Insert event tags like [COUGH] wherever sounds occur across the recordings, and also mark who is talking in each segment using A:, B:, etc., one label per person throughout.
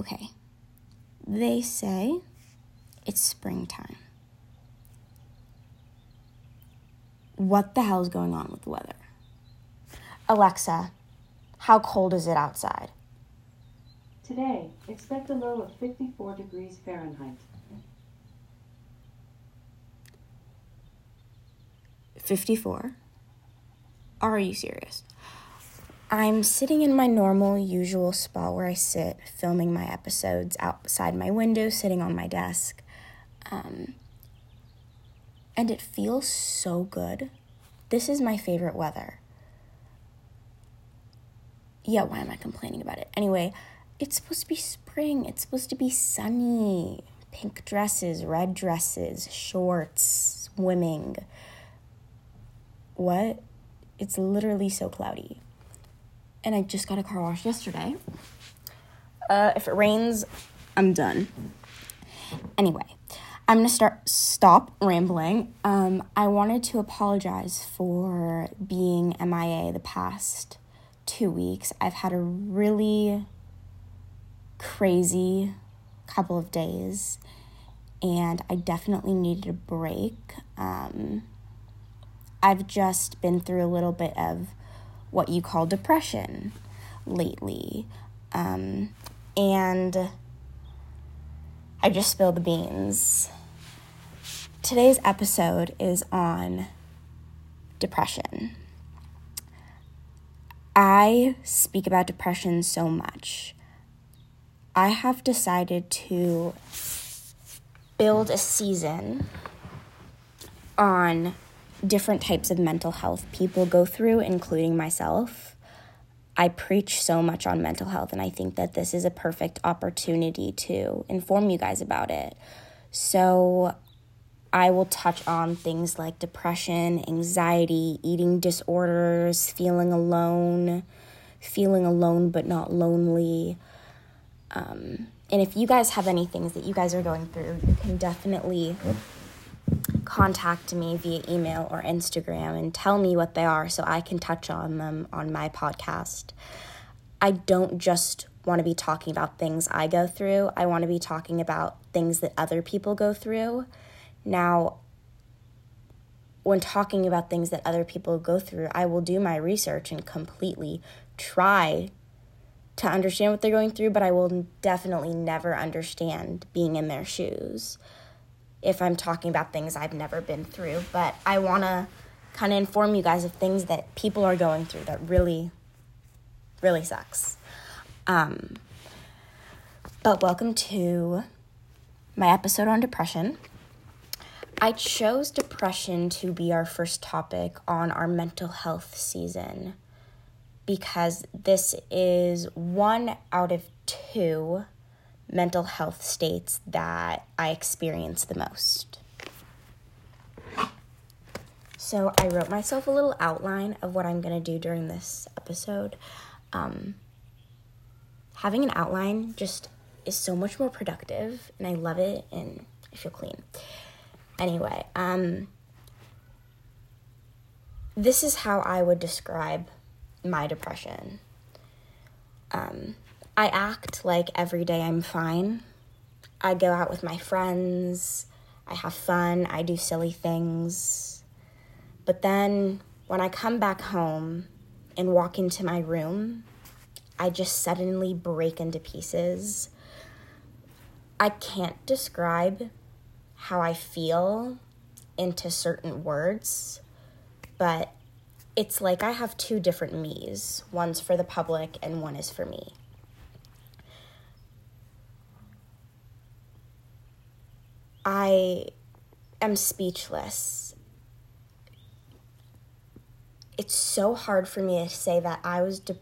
A: Okay. They say it's springtime. What the hell is going on with the weather? Alexa, how cold is it outside?
B: Today, expect a low of 54 degrees Fahrenheit.
A: 54? Are you serious? I'm sitting in my normal, usual spot where I sit, filming my episodes outside my window, sitting on my desk. Um, and it feels so good. This is my favorite weather. Yeah, why am I complaining about it? Anyway, it's supposed to be spring. It's supposed to be sunny. Pink dresses, red dresses, shorts, swimming. What? It's literally so cloudy. And I just got a car wash yesterday. Uh, if it rains, I'm done. Anyway, I'm gonna start stop rambling. Um, I wanted to apologize for being MIA the past two weeks. I've had a really crazy couple of days, and I definitely needed a break. Um, I've just been through a little bit of what you call depression lately. Um, and I just spilled the beans. Today's episode is on depression. I speak about depression so much. I have decided to build a season on different types of mental health people go through, including myself. I preach so much on mental health, and I think that this is a perfect opportunity to inform you guys about it. So, I will touch on things like depression, anxiety, eating disorders, feeling alone, feeling alone but not lonely. Um, and if you guys have any things that you guys are going through, you can definitely contact me via email or Instagram and tell me what they are so I can touch on them on my podcast. I don't just want to be talking about things I go through, I want to be talking about things that other people go through. Now, when talking about things that other people go through, I will do my research and completely try to understand what they're going through, but I will definitely never understand being in their shoes if I'm talking about things I've never been through. But I want to kind of inform you guys of things that people are going through that really, really sucks. Um, but welcome to my episode on depression. I chose depression to be our first topic on our mental health season because this is one out of two mental health states that I experience the most. So I wrote myself a little outline of what I'm going to do during this episode. Um, having an outline just is so much more productive, and I love it, and I feel clean. Anyway, um, this is how I would describe my depression. Um, I act like every day I'm fine. I go out with my friends, I have fun, I do silly things. But then when I come back home and walk into my room, I just suddenly break into pieces. I can't describe how I feel into certain words, but it's like I have two different me's. One's for the public and one is for me. I am speechless. It's so hard for me to say that I was de-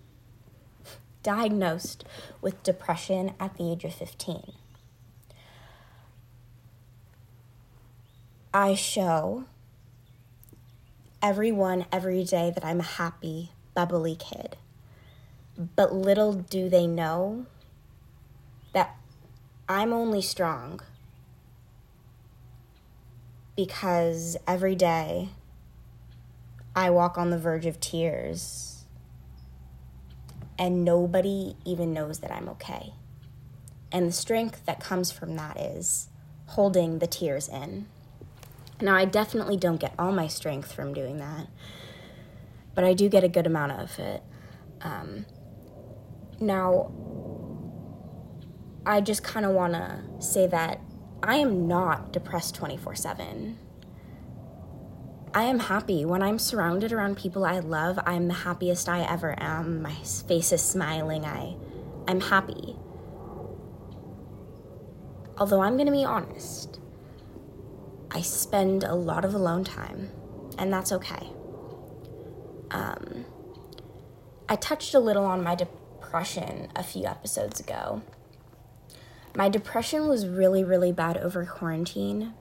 A: diagnosed with depression at the age of 15. I show everyone every day that I'm a happy, bubbly kid. But little do they know that I'm only strong because every day I walk on the verge of tears and nobody even knows that I'm okay. And the strength that comes from that is holding the tears in. Now, I definitely don't get all my strength from doing that, but I do get a good amount of it. Um, now, I just kind of want to say that I am not depressed 24 7. I am happy. When I'm surrounded around people I love, I'm the happiest I ever am. My face is smiling. I, I'm happy. Although I'm going to be honest, I spend a lot of alone time, and that's okay. Um, I touched a little on my depression a few episodes ago. My depression was really, really bad over quarantine.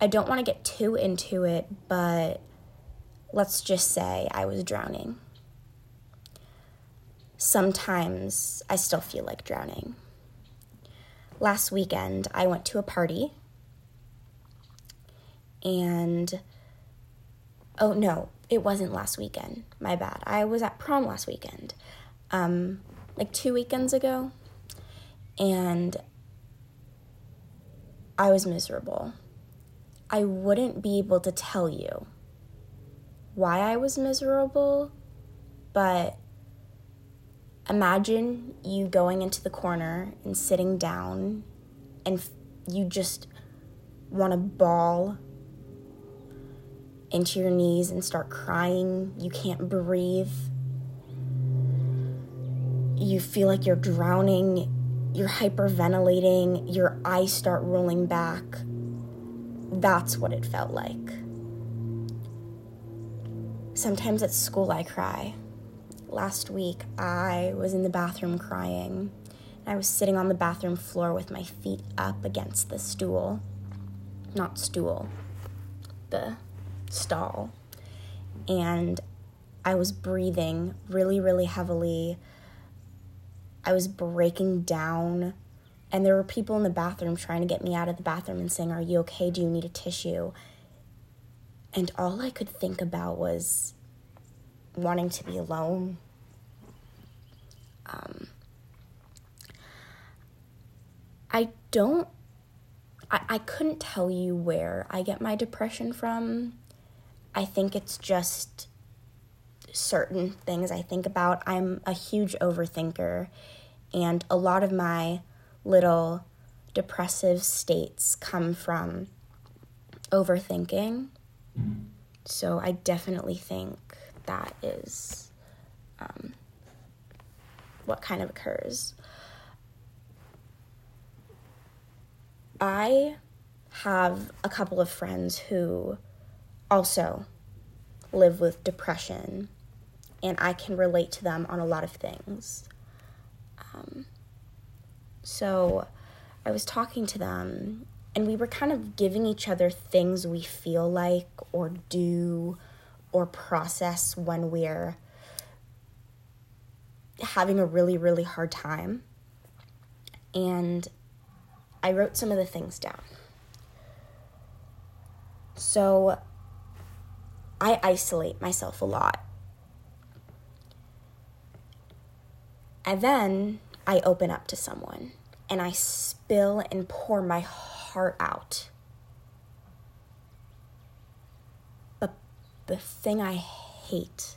A: I don't want to get too into it, but let's just say I was drowning. Sometimes I still feel like drowning. Last weekend, I went to a party and oh no, it wasn't last weekend. My bad. I was at prom last weekend, um, like two weekends ago, and I was miserable. I wouldn't be able to tell you why I was miserable, but imagine you going into the corner and sitting down and you just want to ball into your knees and start crying. You can't breathe. You feel like you're drowning. You're hyperventilating. Your eyes start rolling back that's what it felt like. Sometimes at school, I cry. Last week, I was in the bathroom crying. I was sitting on the bathroom floor with my feet up against the stool. Not stool, the stall. And I was breathing really, really heavily. I was breaking down and there were people in the bathroom trying to get me out of the bathroom and saying, Are you okay? Do you need a tissue? And all I could think about was wanting to be alone. Um, I don't, I, I couldn't tell you where I get my depression from. I think it's just certain things I think about. I'm a huge overthinker, and a lot of my little depressive states come from overthinking. So I definitely think that is um, what kind of occurs. I have a couple of friends who also live with depression, and I can relate to them on a lot of things. Um, so I was talking to them, and we were kind of giving each other things we feel like or do or process when we're having a really, really hard time. And I wrote some of the things down. So I isolate myself a lot. And then I open up to someone and I spill and pour my heart out. But the thing I hate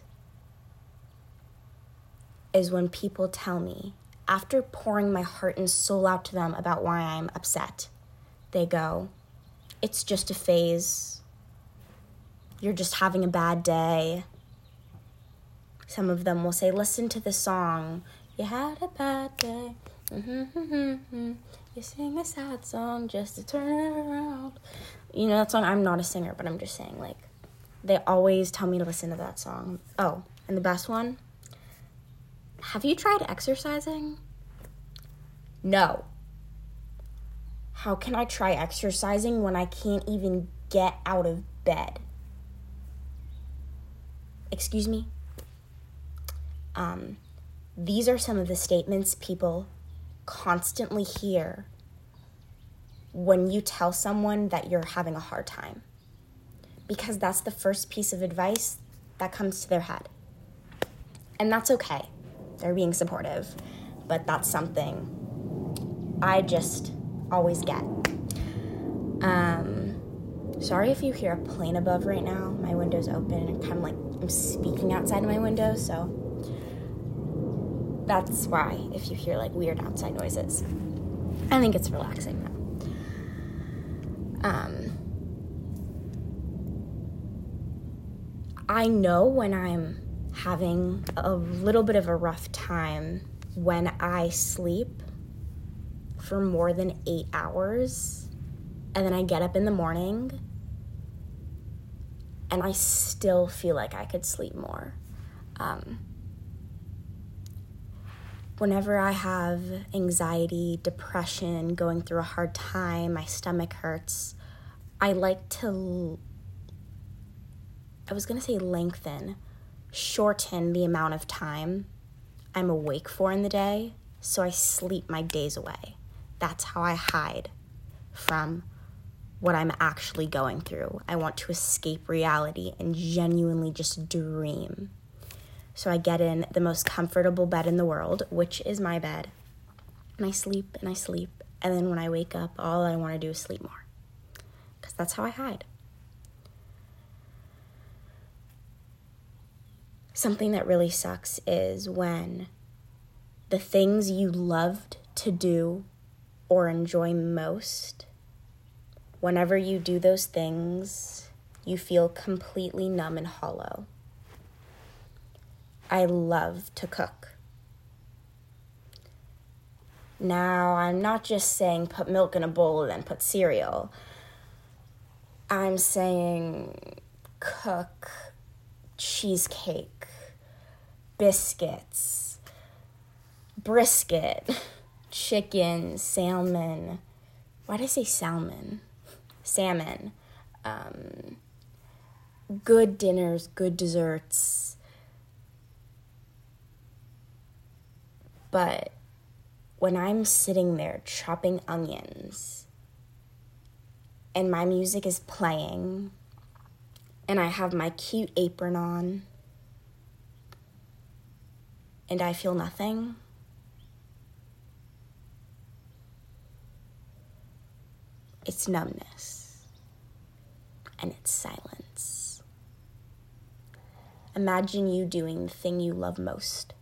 A: is when people tell me, after pouring my heart and soul out to them about why I'm upset, they go, It's just a phase. You're just having a bad day. Some of them will say, Listen to the song. You had a bad day. Mm-hmm, You sing a sad song just to turn it around. You know that song? I'm not a singer, but I'm just saying, like, they always tell me to listen to that song. Oh, and the best one? Have you tried exercising? No. How can I try exercising when I can't even get out of bed? Excuse me? Um, these are some of the statements people constantly hear when you tell someone that you're having a hard time. Because that's the first piece of advice that comes to their head. And that's okay. They're being supportive, but that's something I just always get. Um, sorry if you hear a plane above right now. My window's open and I'm kind of like I'm speaking outside of my window, so that's why if you hear like weird outside noises. I think it's relaxing though. Um, I know when I'm having a little bit of a rough time when I sleep for more than eight hours and then I get up in the morning and I still feel like I could sleep more. Um, whenever I have anxiety, depression, going through a hard time, my stomach hurts, I like to, I was going to say lengthen, shorten the amount of time I'm awake for in the day so I sleep my days away. That's how I hide from what I'm actually going through. I want to escape reality and genuinely just dream. So I get in the most comfortable bed in the world, which is my bed. And I sleep and I sleep. And then when I wake up, all I want to do is sleep more. Because that's how I hide. Something that really sucks is when the things you loved to do or enjoy most, whenever you do those things, you feel completely numb and hollow. I love to cook. Now, I'm not just saying put milk in a bowl and then put cereal. I'm saying cook cheesecake, biscuits, brisket, chicken, salmon. Why did I say salmon? Salmon. Um, good dinners, good desserts. But when I'm sitting there chopping onions and my music is playing and I have my cute apron on and I feel nothing. It's numbness and it's silence. Imagine you doing the thing you love most,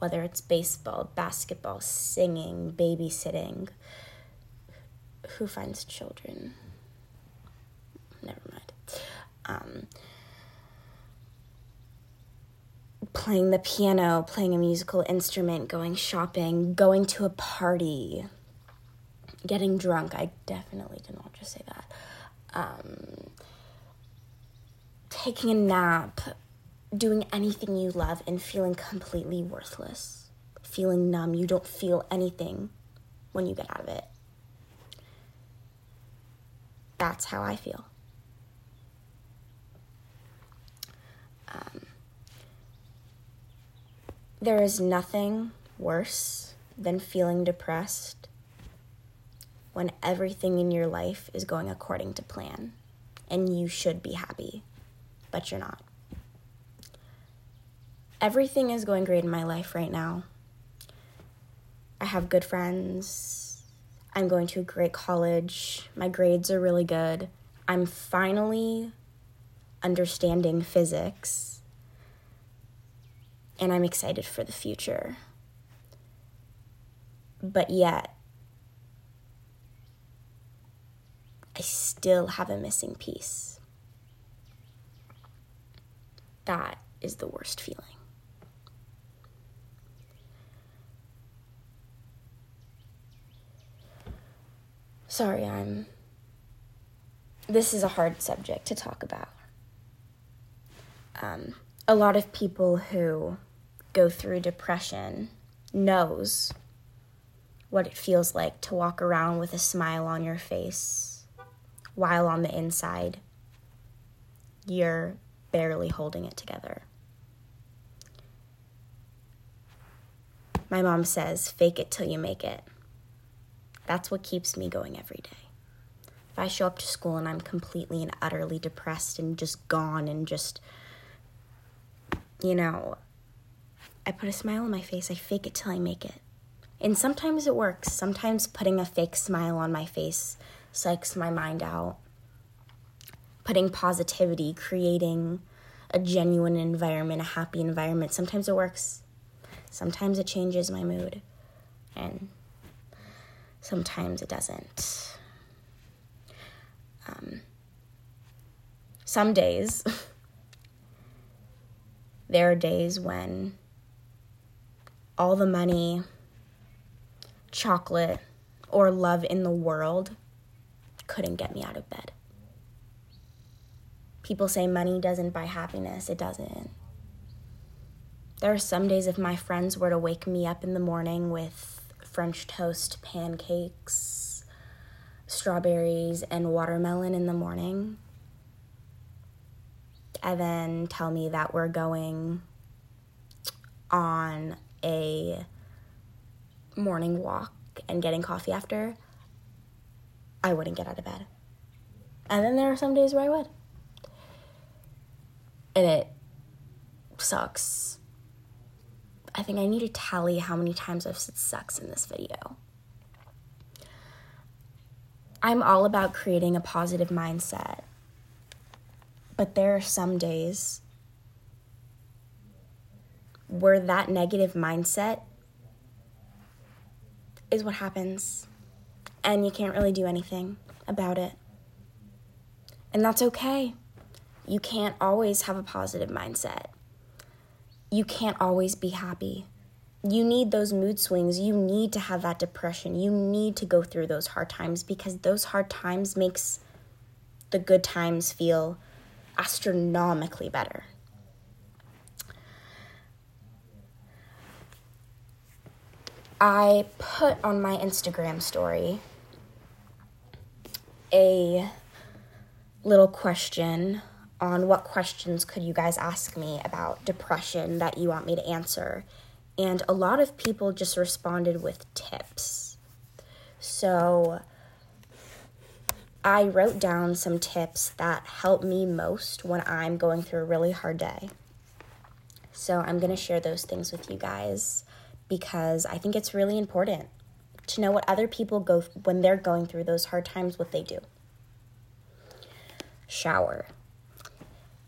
A: whether it's baseball, basketball, singing, babysitting. Who finds children? Never mind. Um, playing the piano, playing a musical instrument, going shopping, going to a party, getting drunk. I definitely did not just say that. Um, taking a nap, doing anything you love, and feeling completely worthless, feeling numb. You don't feel anything when you get out of it. That's how I feel. Um, there is nothing worse than feeling depressed when everything in your life is going according to plan and you should be happy, but you're not. Everything is going great in my life right now. I have good friends. I'm going to a great college. My grades are really good. I'm finally understanding physics. And I'm excited for the future. But yet, I still have a missing piece. That is the worst feeling. Sorry, I'm. This is a hard subject to talk about. Um, a lot of people who go through depression knows what it feels like to walk around with a smile on your face while on the inside you're barely holding it together. My mom says, fake it till you make it. That's what keeps me going every day. If I show up to school and I'm completely and utterly depressed and just gone and just, you know, I put a smile on my face, I fake it till I make it. And sometimes it works. Sometimes putting a fake smile on my face psychs my mind out. Putting positivity, creating a genuine environment, a happy environment. Sometimes it works. Sometimes it changes my mood. And sometimes it doesn't. Um, some days, [LAUGHS] there are days when all the money, chocolate, or love in the world couldn't get me out of bed. People say money doesn't buy happiness, it doesn't. There are some days if my friends were to wake me up in the morning with French toast, pancakes, strawberries, and watermelon in the morning, and then tell me that we're going on a morning walk and getting coffee after, I wouldn't get out of bed. And then there are some days where I would. And it sucks. I think I need to tally how many times I've said sucks in this video. I'm all about creating a positive mindset. But there are some days where that negative mindset is what happens, and you can't really do anything about it. And that's okay. You can't always have a positive mindset. You can't always be happy. You need those mood swings. You need to have that depression. You need to go through those hard times because those hard times makes the good times feel astronomically better. I put on my Instagram story a little question on what questions could you guys ask me about depression that you want me to answer. And a lot of people just responded with tips. So I wrote down some tips that help me most when I'm going through a really hard day. So I'm going to share those things with you guys because I think it's really important to know what other people go when they're going through those hard times what they do. Shower.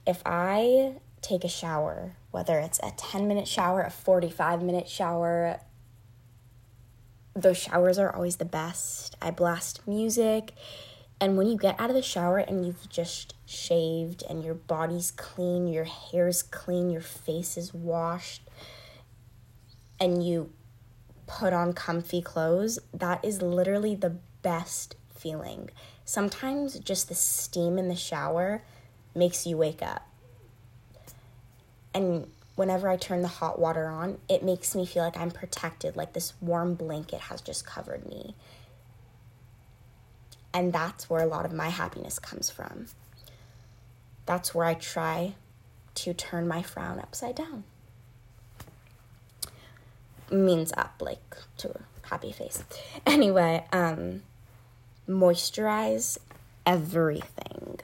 A: If I take a shower, whether it's a 10 minute shower, a 45 minute shower, those showers are always the best. I blast music. And when you get out of the shower and you've just shaved and your body's clean, your hair's clean, your face is washed, and you put on comfy clothes, that is literally the best feeling. Sometimes just the steam in the shower makes you wake up. And whenever I turn the hot water on, it makes me feel like I'm protected, like this warm blanket has just covered me. And that's where a lot of my happiness comes from. That's where I try to turn my frown upside down means up, like to a happy face. [LAUGHS] Anyway, um, moisturize everything.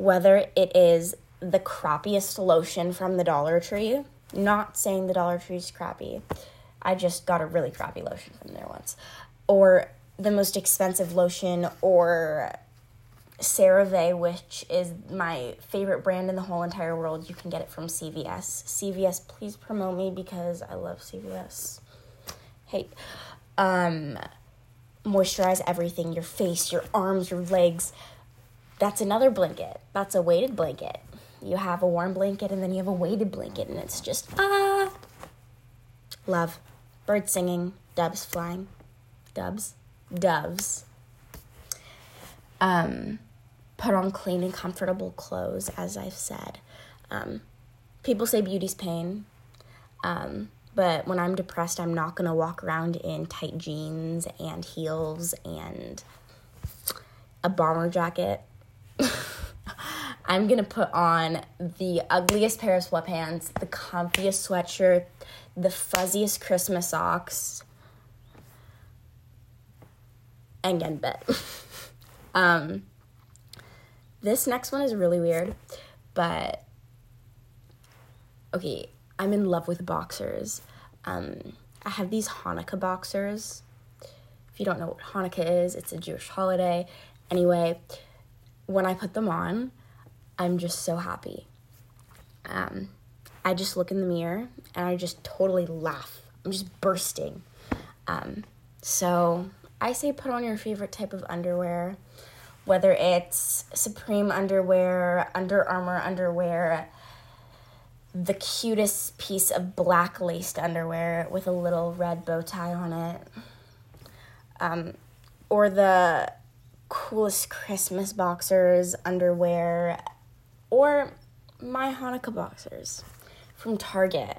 A: Whether it is the crappiest lotion from the Dollar Tree, not saying the Dollar Tree is crappy. I just got a really crappy lotion from there once. Or the most expensive lotion or CeraVe, which is my favorite brand in the whole entire world. You can get it from CVS. CVS, please promote me because I love CVS. Hey, um, moisturize everything your face, your arms, your legs. That's another blanket. That's a weighted blanket. You have a warm blanket and then you have a weighted blanket, and it's just ah. Love. Birds singing, doves flying. Doves? Doves. Um, put on clean and comfortable clothes, as I've said. Um, people say beauty's pain, um, but when I'm depressed, I'm not gonna walk around in tight jeans and heels and a bomber jacket. [LAUGHS] I'm gonna put on the ugliest pair of sweatpants, the comfiest sweatshirt, the fuzziest Christmas socks, and get in bed. [LAUGHS] um, this next one is really weird, but okay, I'm in love with boxers. Um, I have these Hanukkah boxers. If you don't know what Hanukkah is, it's a Jewish holiday. Anyway, when I put them on, I'm just so happy. Um, I just look in the mirror and I just totally laugh. I'm just bursting. Um, so I say put on your favorite type of underwear, whether it's Supreme underwear, Under Armour underwear, the cutest piece of black laced underwear with a little red bow tie on it, um, or the coolest Christmas boxers underwear, or my Hanukkah boxers from Target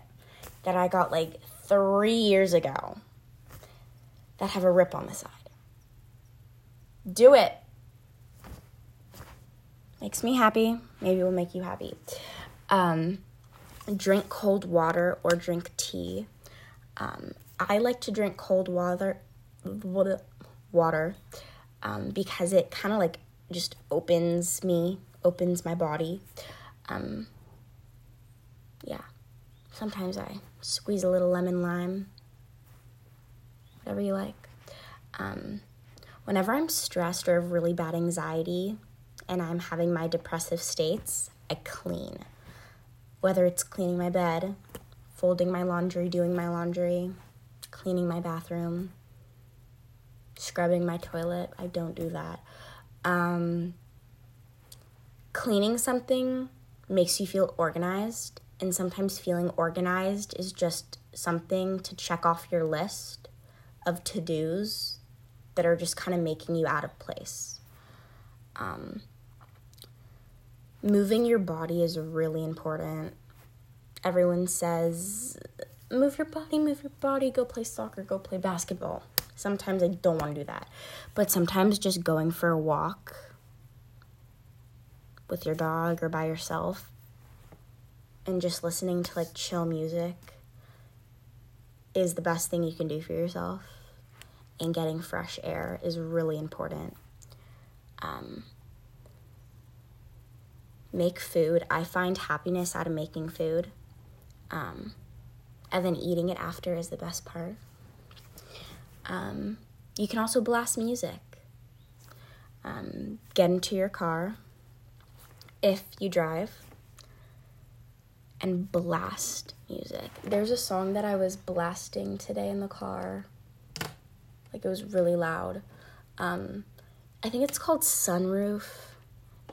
A: that I got like three years ago that have a rip on the side. Do it. Makes me happy. Maybe it will make you happy. Um, drink cold water or drink tea. Um, I like to drink cold water, water, um, because it kind of like just opens me, opens my body. Um, yeah. Sometimes I squeeze a little lemon lime, whatever you like. Um, whenever I'm stressed or have really bad anxiety and I'm having my depressive states, I clean. Whether it's cleaning my bed, folding my laundry, doing my laundry, cleaning my bathroom, scrubbing my toilet. I don't do that. Um, cleaning something makes you feel organized, and sometimes feeling organized is just something to check off your list of to dos that are just kind of making you out of place. Um, moving your body is really important. Everyone says, move your body, move your body, go play soccer, go play basketball. Sometimes I don't want to do that. But sometimes just going for a walk with your dog or by yourself and just listening to like chill music is the best thing you can do for yourself. And getting fresh air is really important. Um, make food. I find happiness out of making food. Um, and then eating it after is the best part. Um, you can also blast music. Um, get into your car if you drive and blast music. There's a song that I was blasting today in the car. Like it was really loud. Um, I think it's called Sunroof.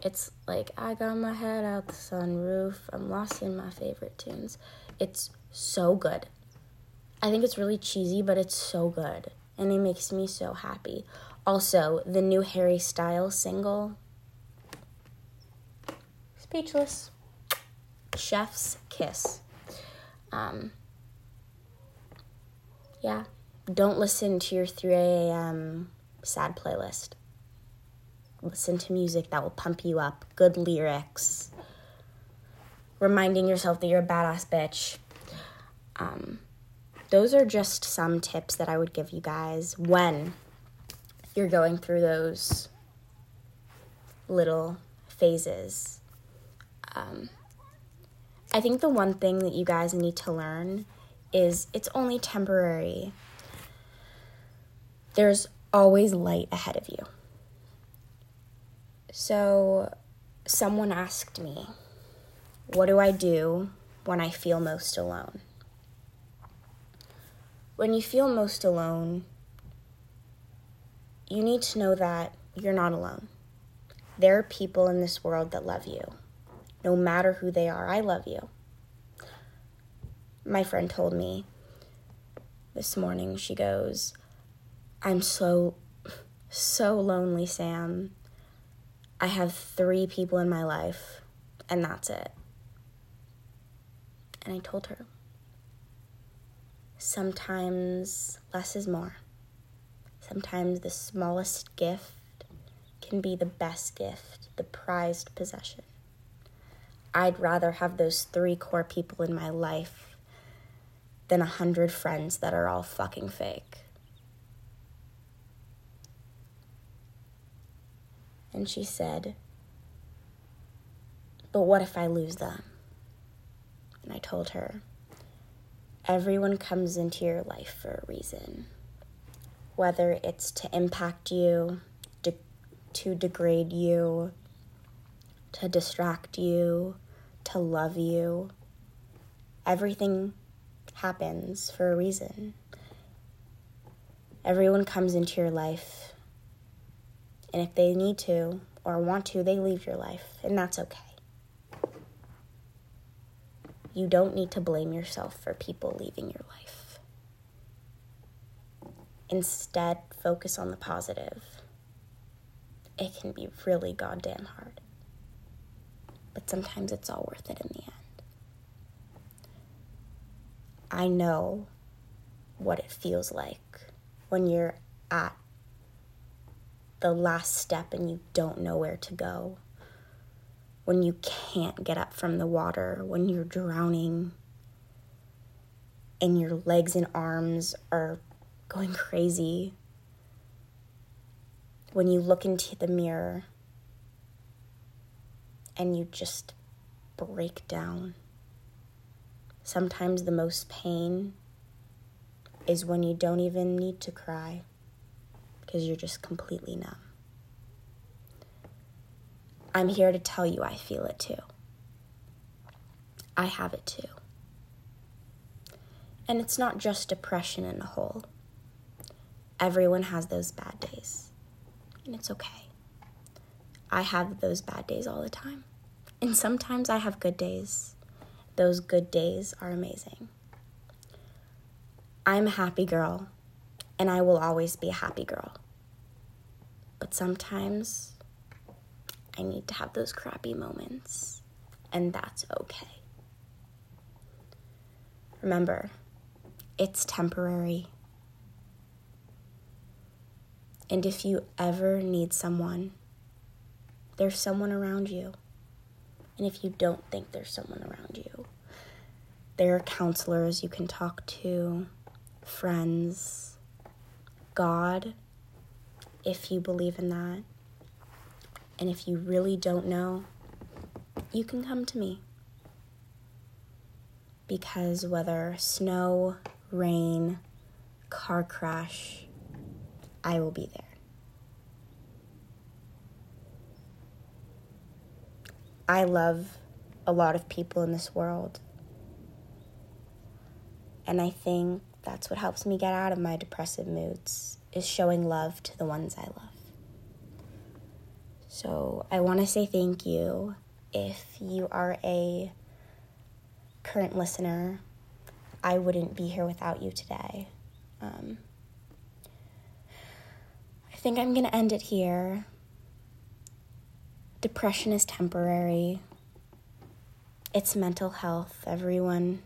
A: It's like I got my head out the sunroof. I'm lost in my favorite tunes. It's so good. I think it's really cheesy, but it's so good. And it makes me so happy. Also, the new Harry Styles single. Speechless. Chef's Kiss. Um, yeah. Don't listen to your 3 a.m. sad playlist. Listen to music that will pump you up. Good lyrics. Reminding yourself that you're a badass bitch. Um, those are just some tips that I would give you guys when you're going through those little phases. Um, I think the one thing that you guys need to learn is it's only temporary. There's always light ahead of you. So, someone asked me, What do I do when I feel most alone? When you feel most alone, you need to know that you're not alone. There are people in this world that love you, no matter who they are. I love you. My friend told me this morning, she goes, I'm so, so lonely, Sam. I have three people in my life, and that's it. And I told her, sometimes less is more. Sometimes the smallest gift can be the best gift, the prized possession. I'd rather have those three core people in my life than a hundred friends that are all fucking fake. And she said, But what if I lose them? And I told her, everyone comes into your life for a reason. Whether it's to impact you, de- to degrade you, to distract you, to love you. Everything happens for a reason. Everyone comes into your life, and if they need to or want to, they leave your life, and that's okay. You don't need to blame yourself for people leaving your life. Instead, focus on the positive. It can be really goddamn hard but sometimes it's all worth it in the end. I know what it feels like when you're at the last step and you don't know where to go. When you can't get up from the water, when you're drowning and your legs and arms are going crazy. When you look into the mirror and you just break down. Sometimes the most pain is when you don't even need to cry because you're just completely numb. I'm here to tell you I feel it too. I have it too. And it's not just depression in a hole. Everyone has those bad days, and it's okay. I have those bad days all the time. And sometimes I have good days. Those good days are amazing. I'm a happy girl, and I will always be a happy girl. But sometimes I need to have those crappy moments, and that's okay. Remember, it's temporary. And if you ever need someone, there's someone around you. And if you don't think there's someone around you, there are counselors you can talk to, friends, God, if you believe in that. And if you really don't know, you can come to me. Because whether snow, rain, car crash, I will be there. I love a lot of people in this world. And I think that's what helps me get out of my depressive moods is showing love to the ones I love. So, I want to say thank you if you are a current listener. I wouldn't be here without you today. Um, I think I'm going to end it here depression is temporary. It's mental health. Everyone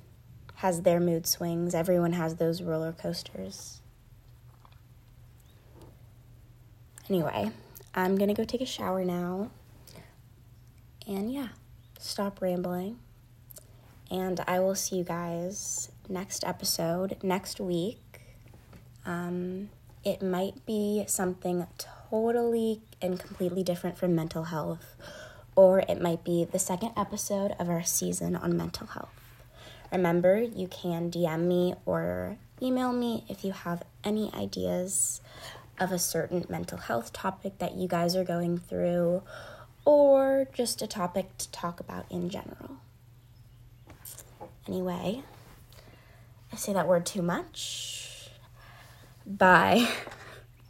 A: has their mood swings, everyone has those roller coasters. Anyway, I'm gonna go take a shower now. And yeah, stop rambling. And I will see you guys next episode next week. Um, it might be something totally and completely different from mental health, or it might be the second episode of our season on mental health. Remember, you can DM me or email me if you have any ideas of a certain mental health topic that you guys are going through, or just a topic to talk about in general. Anyway, I say that word too much. Bye. [LAUGHS]